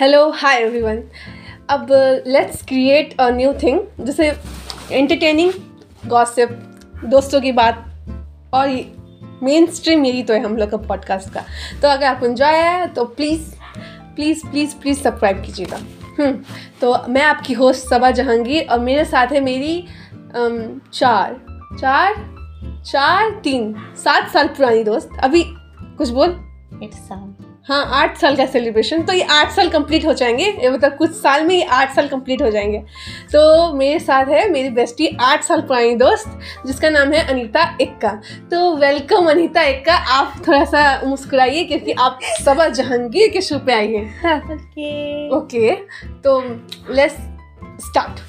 Hello hi everyone अब let's create a new thing जैसे entertaining gossip दोस्तों की बात और मेन स्ट्रीम यही तो है हम लोग का पॉडकास्ट का। तो अगर आपको इन्जॉय आया तो please please please please subscribe कीजिएगा। हम्म, तो मैं आपकी होस्ट सबा जहांगीर और मेरे साथ है मेरी अम, चार चार चार तीन सात साल पुरानी दोस्त। अभी कुछ बोल। इट्स हाँ आठ साल का सेलिब्रेशन तो ये आठ साल कंप्लीट हो जाएँगे। ये मतलब कुछ साल में ये आठ साल कंप्लीट हो जाएँगे। तो मेरे साथ है मेरी बेस्टी आठ साल पुरानी दोस्त जिसका नाम है अनीता एक्का। तो वेलकम अनीता एक्का। आप थोड़ा सा मुस्कुराइए क्योंकि आप सबा जहांगीर के शो पे आई हैं ओके ओके तो लेट्स स्टार्ट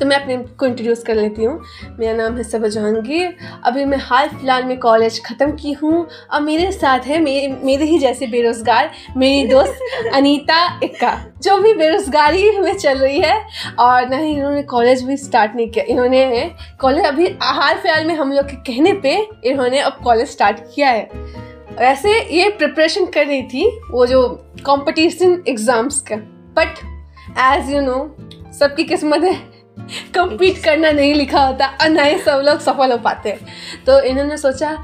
तो मैं अपने को इंट्रोड्यूस कर लेती हूँ। मेरा नाम है सबा जहांगीर। अभी मैं हाल फ़िलहाल में कॉलेज ख़त्म की हूँ। और मेरे साथ है मेरे मेरे ही जैसे बेरोज़गार मेरी दोस्त अनीता इक्का जो भी बेरोज़गारी में चल रही है। और ना ही इन्होंने कॉलेज भी स्टार्ट नहीं किया। इन्होंने कॉलेज अभी हाल फ़िलहाल में हम लोग के कहने पे इन्होंने अब कॉलेज स्टार्ट किया है। वैसे ये प्रिपरेशन कर रही थी वो जो कंपटीशन एग्ज़ाम्स का। बट एज यू नो सबकी किस्मत है। Compete करना नहीं लिखा होता और ना ही सब लोग सफल हो पाते। हैं तो इन्होंने सोचा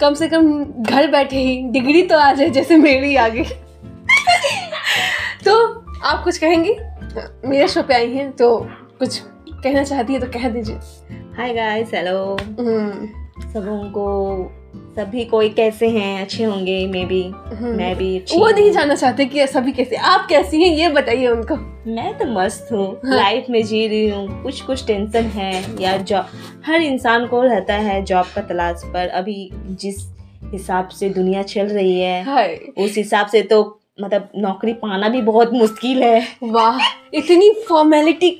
कम से कम घर बैठे ही डिग्री तो आ जाए जैसे मेरी आ गई तो आप कुछ कहेंगी? मेरे शो पे आई हैं तो कुछ कहना चाहती है तो कह दीजिए। हाय गाइस हेलो सबों को सभी कोई कैसे हैं? अच्छे होंगे मे बी हम्म। मैं भी अच्छी वो नहीं जानना चाहते कि सभी कैसे आप कैसी हैं ये बताइए उनको। मैं तो मस्त हूँ हाँ। लाइफ में जी रही हूँ कुछ कुछ टेंशन है या जॉब हर इंसान को रहता है जॉब का तलाश पर। अभी जिस हिसाब से दुनिया चल रही है हाय। उस हिसाब से तो मतलब नौकरी पाना भी बहुत मुश्किल है। वाह इतनी फॉर्मेलिटी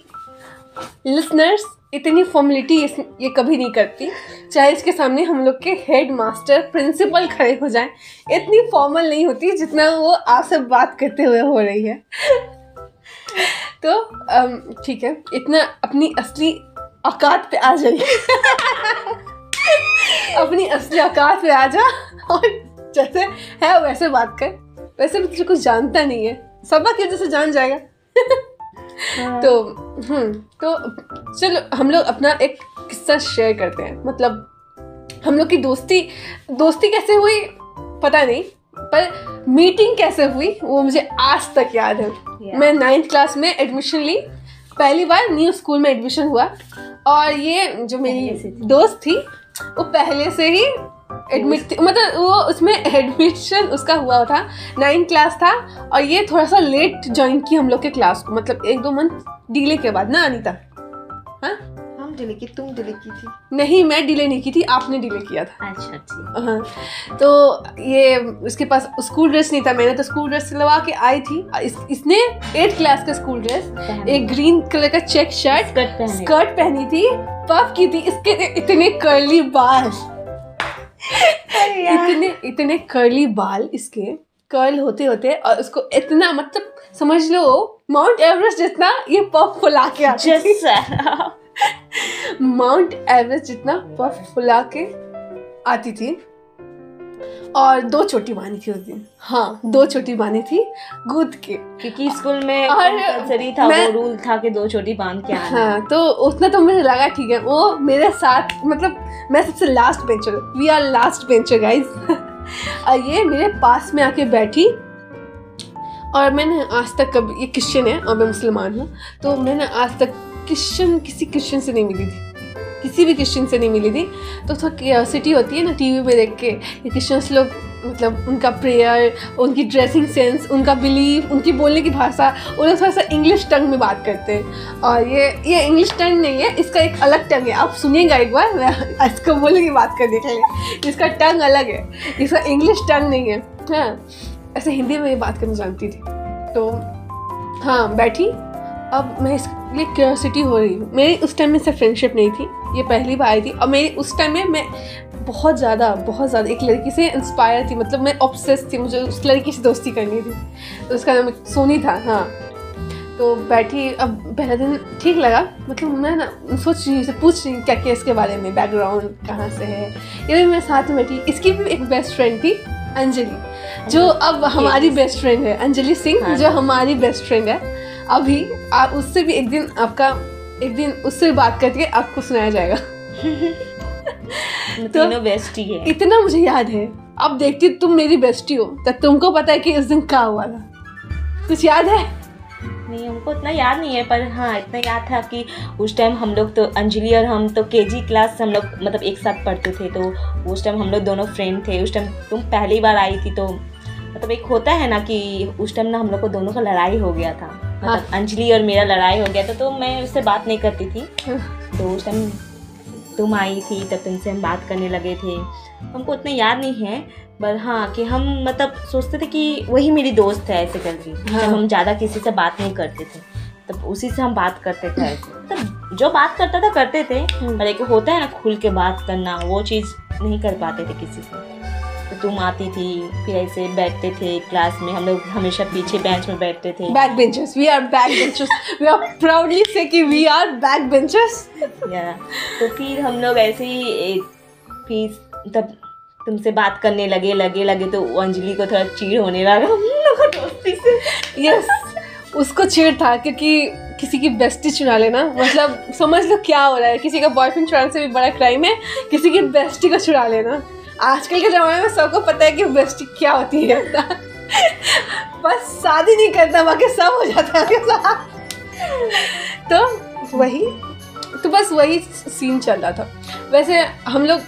लिसनर्स इतनी फॉर्मेलिटी ये कभी नहीं करती। चाहे इसके सामने हम लोग के हेड मास्टर प्रिंसिपल खड़े हो जाएँ, इतनी फॉर्मल नहीं होती जितना वो आपसे बात करते हुए हो रही है। तो ठीक है, इतना अपनी असली औकात पे आ जाइए। अपनी असली औकात पे आ जा, और जैसे है वैसे बात कर। वैसे भी तुझे कुछ जानता नहीं है। सबा जैसे जान जाएगा। तो हम्म तो चलो हम लोग अपना एक किस्सा शेयर करते हैं। मतलब हम लोग की दोस्ती दोस्ती कैसे हुई पता नहीं पर मीटिंग कैसे हुई वो मुझे आज तक याद है। Yeah. मैं नाइन्थ क्लास में एडमिशन ली। पहली बार न्यू स्कूल में एडमिशन हुआ। और ये जो मेरी दोस्त थी वो पहले से ही एडमिट मतलब वो उसमें एडमिशन उसका हुआ था नाइन्थ क्लास था और ये थोड़ा सा लेट ज्वाइन की हम लोग के क्लास को मतलब एक दो मंथ डिले के बाद ना अनीता? हाँ? हम डिले की तुम डिले की थी। नहीं मैं डिले नहीं की थी आपने डिले किया था। अच्छा अच्छा हाँ तो ये उसके पास स्कूल ड्रेस नहीं था मैंने तो स्कूल ड्रेस सिलवा के आई थी इस, इसने एट क्लास का स्कूल ड्रेस एक ग्रीन कलर का चेक शर्ट स्कर्ट पहनी थी पफ की थी इसके इतने कर्ली बाल। इतने इतने कर्ली बाल इसके कर्ल होते होते और उसको इतना मतलब समझ लो माउंट एवरेस्ट जितना ये पफ फुला के माउंट एवरेस्ट जितना पफ फुला के आती थी। और दो चोटी बांधी थी उस दिन। हाँ। दो चोटी बांधी थी गूद के। क्योंकि स्कूल में और कंपलसरी था मैं- वो रूल था कि दो छोटी बाँध के आना। हाँ तो उतना तो मुझे लगा ठीक है वो मेरे साथ मतलब मैं सबसे last bencher we are last bencher guys और ये मेरे पास में आके बैठी। और मैंने आज तक कभी ये क्रिश्चियन है और मैं मुसलमान हूँ तो मैंने आज तक क्रिश्चियन किसी क्रिश्चियन से नहीं मिली थी। किसी भी क्रिश्चियन से नहीं मिली थी। तो थोड़ा क्यूरियोसिटी होती है ना टीवी में देख के क्रिश्चियंस लोग मतलब उनका प्रेयर उनकी ड्रेसिंग सेंस उनका बिलीव उनकी बोलने की भाषा वो लोग थोड़ा सा इंग्लिश टंग में बात करते हैं। और ये ये इंग्लिश टंग नहीं है, इसका एक अलग टंग है। आप सुनिएगा एक बार, मैं इसको बोलने की बात करने के लिए। इसका टंग अलग है, इसका इंग्लिश टंग नहीं है। हाँ ऐसे हिंदी में ये बात करना जानती थी। तो हाँ बैठी। अब मैं इसके लिए क्यूरियोसिटी हो रही मेरी उस टाइम में से फ्रेंडशिप नहीं थी। ये पहली बार आई थी और मेरी उस टाइम में मैं बहुत ज़्यादा बहुत ज़्यादा एक लड़की से इंस्पायर थी मतलब मैं ऑब्सेस थी मुझे उस लड़की से दोस्ती करनी थी। तो उसका नाम सोनी था हाँ। तो बैठी अब पहला दिन ठीक लगा मतलब मैं ना सोच रही हूँ पूछ रही हूँ क्या क्या इसके बारे में बैकग्राउंड कहाँ से है? ये भी मैं साथ में बैठी इसकी भी एक बेस्ट फ्रेंड थी अंजलि जो अब हमारी बेस्ट फ्रेंड है अंजलि सिंह हाँ। जो हमारी बेस्ट फ्रेंड है। अभी आप उससे भी एक दिन आपका एक दिन उससे बात करके आपको सुनाया जाएगा। हम तो- बेस्ट ही है। इतना मुझे याद है। अब देखती तुम मेरी बेस्टी हो तब तुमको पता है कि उस दिन क्या हुआ था। कुछ याद है? नहीं हमको इतना याद नहीं है पर हाँ इतना याद था कि उस टाइम हम लोग तो अंजलि और हम तो केजी क्लास हम लोग मतलब एक साथ पढ़ते थे तो उस टाइम हम लोग दोनों फ्रेंड थे। उस टाइम तुम पहली बार आई थी तो मतलब एक होता है ना कि उस टाइम ना हम लोग को दोनों का लड़ाई हो गया था। मतलब हाँ। अंजलि और मेरा लड़ाई हो गया था तो मैं उससे बात नहीं करती थी। तो उस टाइम तुम आई थी तब तुमसे हम बात करने लगे थे। हमको उतना याद नहीं है पर हाँ कि हम मतलब सोचते थे कि वही मेरी दोस्त है ऐसे करके। हाँ। हम ज़्यादा किसी से बात नहीं करते थे तब उसी से हम बात करते थे। ऐसे तब जो बात करता था करते थे। पर एक होता है ना खुल के बात करना वो चीज़ नहीं कर पाते थे किसी से। तो तुम आती थी फिर ऐसे बैठते थे क्लास में हम लोग हमेशा पीछे बेंच में बैठते थे। Back benchers we are back benchers we are proudly से कि वी आर बैक बेंचर्स या तो फिर हम लोग ऐसे ही एक फिर तब तुमसे बात करने लगे लगे लगे तो अंजलि को थोड़ा चीड़ होने लगा। हम लोग दोस्ती से। यस उसको छेड़ था क्योंकि किसी की बेस्टी चुरा लेना। मतलब समझ लो क्या हो रहा है। किसी का बॉयफ्रेंड चुराने से भी बड़ा क्राइम है किसी की बेस्टी को चुरा लेना। आजकल के ज़माने में सबको पता है कि बेस्टी क्या होती है। बस शादी नहीं करता बाकी सब हो जाता है साथ। तो वही तो बस वही सीन चल रहा था। वैसे हम लोग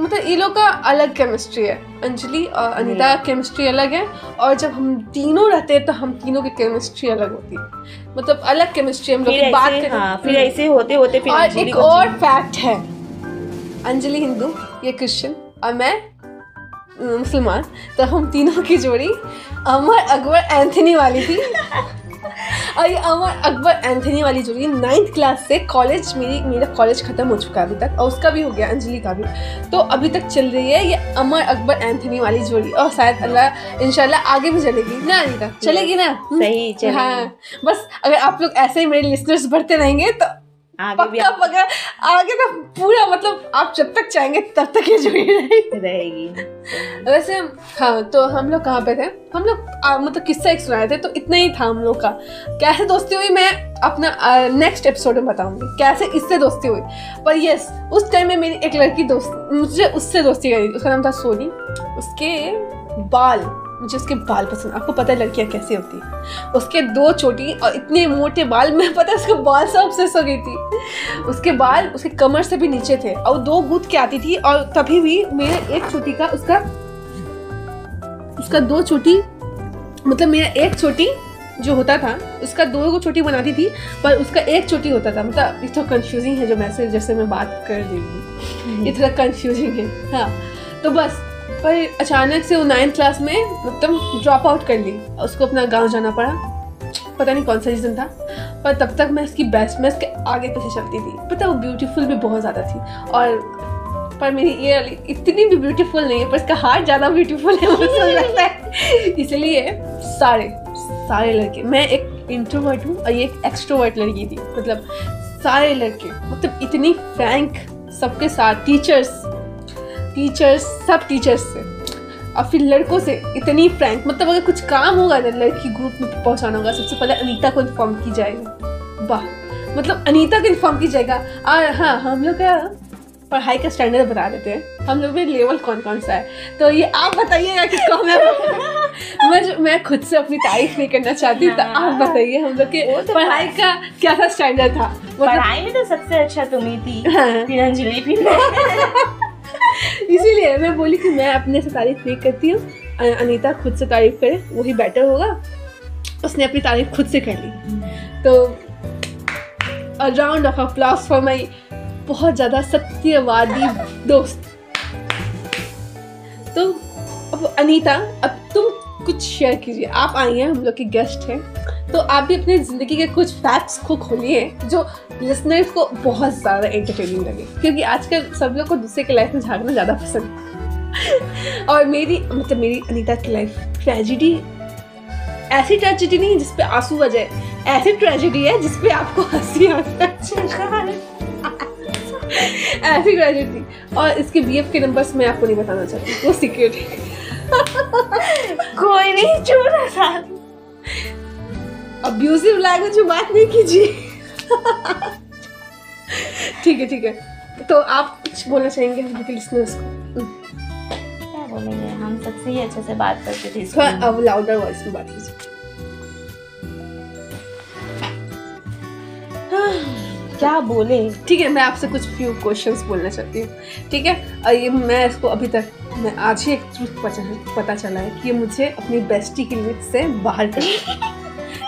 मतलब ये लोग का अलग केमिस्ट्री है। अंजलि और अनिता केमिस्ट्री अलग है और जब हम तीनों रहते हैं तो हम तीनों की केमिस्ट्री अलग होती है। मतलब अलग केमिस्ट्री हम लोग की बात ऐसे करें। हाँ फिर ऐसे होते होते फिर और एक और फैक्ट है। अंजलि हिंदू ये क्रिश्चियन और मैं मुसलमान तो हम तीनों की जोड़ी अमर अकबर एंथनी वाली थी। और ये अमर अकबर एंथनी वाली जोड़ी नाइन्थ क्लास से कॉलेज मेरी मेरा कॉलेज खत्म हो चुका है अभी तक और उसका भी हो गया अंजलि का भी। तो अभी तक चल रही है ये अमर अकबर एंथनी वाली जोड़ी और शायद अल्लाह इंशाल्लाह आगे भी चलेगी। ना अनिता चलेगी ना? सही चलेगी। हाँ बस अगर आप लोग ऐसे ही मेरे लिसनर्स बढ़ते रहेंगे तो आगे भी पक्का पक्का। आगे तो पूरा मतलब आप जब तक चाहेंगे तब तक ये जुड़ी रहेगी। रहेगी। वैसे हाँ तो हम लोग कहाँ पे थे? हम लोग मतलब किस्सा एक सुनाए थे तो इतना ही था हम लोग का। कैसे दोस्ती हुई मैं अपना नेक्स्ट एपिसोड में बताऊँगी। कैसे इससे दोस्ती हुई। पर यस उस टाइम में मेरी एक लड़की दोस्त मुझे उससे दोस्ती करी उसका नाम था सोनी। उसके बाल। मुझे उसके बाल पसंद आपको पता है लड़कियाँ कैसी होती है। उसके दो छोटी और इतने मोटे बाल मैं पता है उसके बाल से ऑब्सेस हो गई थी। उसके बाल उसके कमर से भी नीचे थे और दो गूंथ के आती थी और तभी भी मेरे एक छोटी का उसका उसका दो छोटी मतलब मेरा एक छोटी जो होता था उसका दो को छोटी बनाती थी पर उसका एक छोटी होता था। मतलब ये थोड़ा कंफ्यूजिंग है जो मैसेज जैसे मैं बात कर रही हूँ। ये थोड़ा कंफ्यूजिंग है हाँ। तो बस पर अचानक से वो नाइन्थ क्लास में मतलब ड्रॉप आउट कर ली। उसको अपना गाँव जाना पड़ा। पता नहीं कौन सा रीज़न था, पर तब तक मैं उसकी बेस्ट मैं उसके आगे पीछे चलती थी। पता वो ब्यूटीफुल भी बहुत ज़्यादा थी और पर मेरी ये इतनी भी ब्यूटीफुल नहीं है, पर इसका हार्ट ज़्यादा ब्यूटीफुल है, मुझे लगता है। इसलिए सारे सारे लड़के, मैं एक इंट्रोवर्ट हूँ और ये एक एक्सट्रोवर्ट लड़की थी। मतलब सारे लड़के मतलब इतनी फ्रैंक सबके साथ टीचर्स टीचर्स सब टीचर्स से। और फिर लड़कों से इतनी फ्रैंक मतलब अगर कुछ काम होगा ना लड़की ग्रुप में पहुंचाना होगा। सबसे पहले अनीता को इन्फॉर्म की जाएगी वाह मतलब अनीता को इन्फॉर्म की जाएगा और हाँ हम लोग का पढ़ाई का स्टैंडर्ड बता देते हैं। हम लोग में लेवल कौन कौन सा है? तो ये आप बताइएगा कि कौन है? मैं मैं खुद से अपनी तारीफ़ नहीं करना चाहती तो आप बताइए हम लोग के तो पढ़ाई का क्या था स्टैंडर्ड था? मतलब पढ़ाई में तो सबसे अच्छा तुम ही थी। हाँ। फिर अंजलि फिर मैं। इसीलिए मैं बोली कि मैं अपने से तारीफ़ नहीं करती हूँ। अनीता खुद से तारीफ़ करे, वही बेटर होगा। उसने अपनी तारीफ़ खुद से कर ली। तो round of applause for my बहुत ज़्यादा सत्यवादी दोस्त। तो अब अनीता, अब तुम कुछ शेयर कीजिए। आप आई हैं, हम लोग के गेस्ट हैं। तो आप भी अपनी ज़िंदगी के कुछ फैक्ट्स को खोलिए जो लिसनर्स को बहुत ज़्यादा एंटरटेनिंग लगे। क्योंकि आजकल सब लोग को दूसरे की लाइफ में झांकना ज़्यादा पसंद। और मेरी मतलब मेरी अनीता की लाइफ ट्रेजिडी ऐसी ट्रेजिडी नहीं जिसपे आँसू आ जाए ऐसी ट्रेजिडी है जिसपे आपको हँसी ऐसी ट्रेजिडी और इसके बीएफ के नंबर्स मैं आपको नहीं बताना चाहती, वो सीक्रेट है। कोई नहीं चुप रहा था अब्यूजिव लैंग्वेज में बात नहीं कीजिए। ठीक है ठीक है। तो आप कुछ बोलना चाहेंगे हम लोग लिसनर्स को? क्या बोलेंगे? हम सबसे ही अच्छे से बात करते थे थोड़ा अब लाउडर वॉइस में बात कीजिए। क्या बोले? ठीक है मैं आपसे कुछ फ्यू क्वेश्चंस बोलना चाहती हूँ। ठीक है और ये मैं इसको अभी तक मैं आज ही एक ट्रूथ पता, चला है कि ये मुझे अपनी बेस्टी की लिमिट से बाहर कर।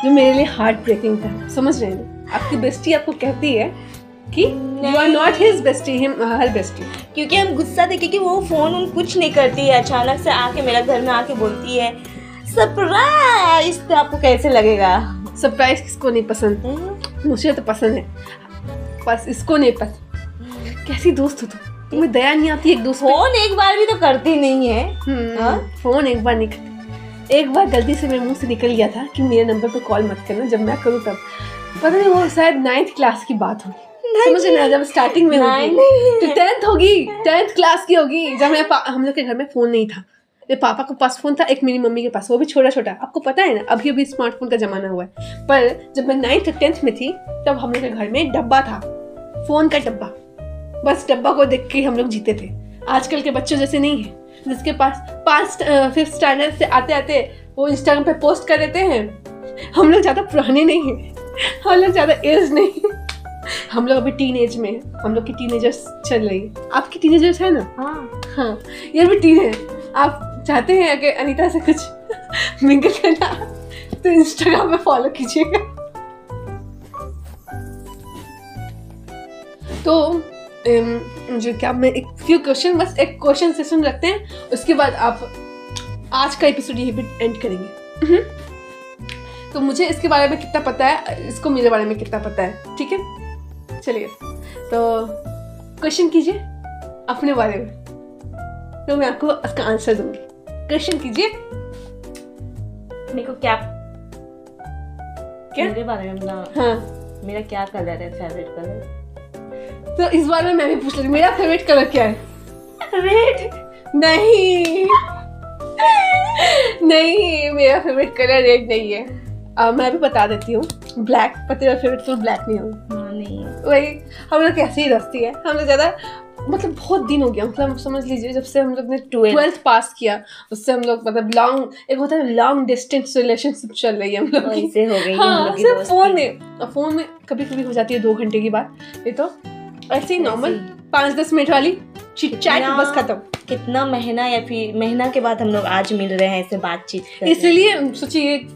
जो मेरे लिए हार्ट ब्रेकिंग था। समझ रहे हैं? आपकी बेस्टी आपको कहती है कि you are not his bestie him her bestie क्योंकि हम गुस्सा थे क्योंकि वो फ़ोन उन कुछ नहीं करती है। अचानक से आके मेरा घर में आके बोलती है सरप्राइज़ तो आपको कैसे लगेगा? सरप्राइज़ किसको नहीं पसंद? हम्म, मुझे तो पसंद है। बस इसको नहीं पसंद। कैसी दोस्त हो तुम तुम्हें दया नहीं आती एक दोस्त फ़ोन एक बार भी तो करती नहीं है। हम्म, हाँ? फ़ोन एक बार निकल एक बार गलती से मेरे मुँह से निकल गया था कि मेरे नंबर पे कॉल मत करना जब मैं करूँ तब। पता नहीं वो शायद नाइन्थ क्लास की बात होगी। समझ ना जब स्टार्टिंग में होगी। तो टेंथ होगी टेंथ क्लास की होगी। जब मैं हम लोग के घर में फ़ोन नहीं था। मेरे पापा के पास फ़ोन था एक मेरी मम्मी के पास वो भी छोटा छोटा आपको पता है ना अभी अभी स्मार्टफ़ोन का जमाना हुआ है। पर जब मैं नाइन्थ टेंथ में थी तब हम लोग के घर में डब्बा था। फ़ोन का डब्बा। बस डब्बा को देख के हम लोग जीते थे। आजकल के बच्चों जैसे नहीं है। जिसके पास पाँच फिफ्थ स्टैंडर्ड से आते आते वो इंस्टाग्राम पे पोस्ट कर देते हैं। हम लोग ज़्यादा पुराने नहीं हैं। हम लोग ज़्यादा एज नहीं हम लोग अभी टीन एज में हम लोग की टीन एजर्स चल रही है। आपकी टीन एजर्स है ना? हाँ। हाँ। ये भी टीन है। आप चाहते हैं कि अनीता से कुछ मिंगल करना तो इंस्टाग्राम पे फॉलो कीजिएगा। तो जो क्या मैं एक फ्यू क्वेश्चन बस एक क्वेश्चन सेशन रखते हैं उसके बाद आप आज का एपिसोड यही पे एंड करेंगे। हम्म। तो मुझे इसके बारे में कितना पता है इसको मेरे बारे में कितना पता है ठीक है? चलिए तो क्वेश्चन कीजिए अपने बारे में। तो मैं आपको इसका आंसर दूँगी। क्वेश्चन कीजिए। मेरे को क्या क्या? मेरे बारे में ना हाँ। मेरा क्या कलर है फेवरेट कलर तो इस बार में मैं भी पूछ लेती मेरा फेवरेट कलर क्या है? रेड नहीं। नहीं मेरा फेवरेट कलर रेड नहीं है। आ, मैं भी बता देती हूँ ब्लैक पर तेरा फेवरेट कलर ब्लैक नहीं होगा हाँ नहीं। वही हम लोग कैसी ही दोस्ती है। हम लोग ज़्यादा मतलब बहुत दिन हो गया मतलब समझ लीजिए जब से हम लोग ने ट्वेल्थ पास किया उससे हम लोग मतलब लॉन्ग एक होता है लॉन्ग डिस्टेंस रिलेशनशिप चल रही है हम लोग की। हो गई हाँ सिर्फ़ फ़ोन में फ़ोन में कभी कभी हो जाती है दो घंटे की बात ये तो ऐसे ही नॉर्मल पाँच दस मिनट वाली चिट बस खत्म। कितना महीना या फिर महीना के बाद हम लोग आज मिल रहे हैं ऐसे बातचीत। इसलिए सोचिए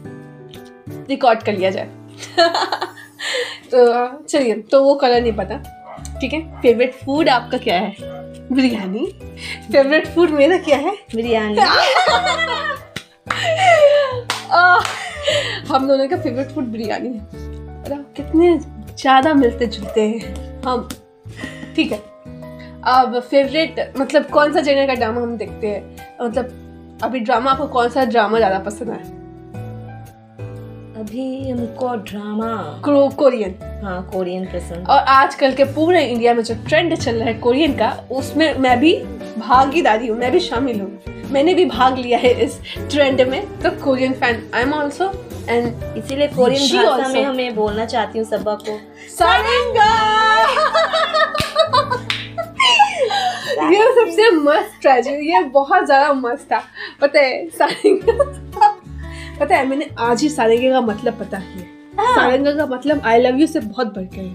रिकॉर्ड कर लिया जाए। तो चलिए तो वो कलर नहीं पता। ठीक है? फेवरेट फ़ूड आपका क्या है? बिरयानी फेवरेट फ़ूड मेरा क्या है? बिरयानी हम दोनों का फेवरेट फ़ूड बिरयानी है। और आप कितने ज़्यादा मिलते जुलते हैं हम। ठीक है। अब फेवरेट मतलब कौन सा जगह का ड्रामा हम देखते हैं? मतलब अभी ड्रामा आपको कौन सा ड्रामा ज़्यादा पसंद है अभी हमको ड्रामा क्रो कोरियन हाँ कोरियन पसंद और आजकल के पूरे इंडिया में जो ट्रेंड चल रहा है कोरियन का उसमें मैं भी भागीदारी हूँ मैं भी शामिल हूँ। मैंने भी भाग लिया है इस ट्रेंड में। तो Korean fan I am also and इसीलिए कोरियन भाषा में हमें बोलना चाहती हूँ सबा को। ये सबसे मस्त ट्रेजेडी ये बहुत ज़्यादा मस्त था। पता है सारेंगा। पता है मैंने आज ही सारेंगे का मतलब पता किया। सारेंगा का मतलब आई लव यू से बहुत बढ़ है।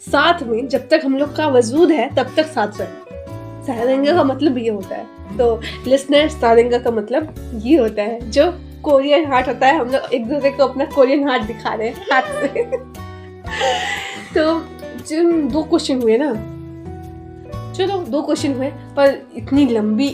साथ में जब तक हम लोग का वजूद है तब तक साथ रहना सारेंगा का मतलब ये होता है। तो लिसनर सारेंगा का मतलब ये होता है जो कोरियन हार्ट होता है हम लोग एक दूसरे को अपना कोरियन हार्ट दिखा रहे हैं हाथ से। तो जिन दो क्वेश्चन हुए ना चलो दो क्वेश्चन हुए पर इतनी लंबी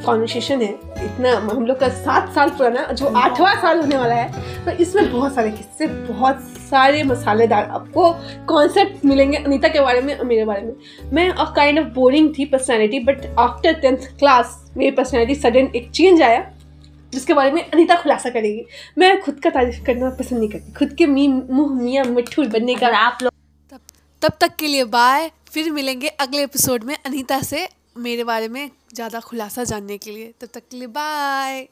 कॉन्वर्सेशन है, इतना हम लोग का सात साल पुराना, जो आठवां साल होने वाला है तो इसमें बहुत सारे किस्से, बहुत सारे मसालेदार, आपको कॉन्सेप्ट मिलेंगे अनीता के बारे में और मेरे बारे में। मैं अ काइंड ऑफ़ बोरिंग थी personality but after tenth class मेरी पर्सनैलिटी सडन एक चेंज आया, जिसके बारे में अनीता खुलासा करेगी। मैं खुद का तारीफ़ करना पसंद नहीं करती, खुद के मी, मुँह, मियाँ मिट्ठू बनने का। आप लोग तब तक के लिए बाय फिर मिलेंगे अगले एपिसोड में अनीता से। मेरे बारे में ज़्यादा खुलासा जानने के लिए तब तक के लिए बाय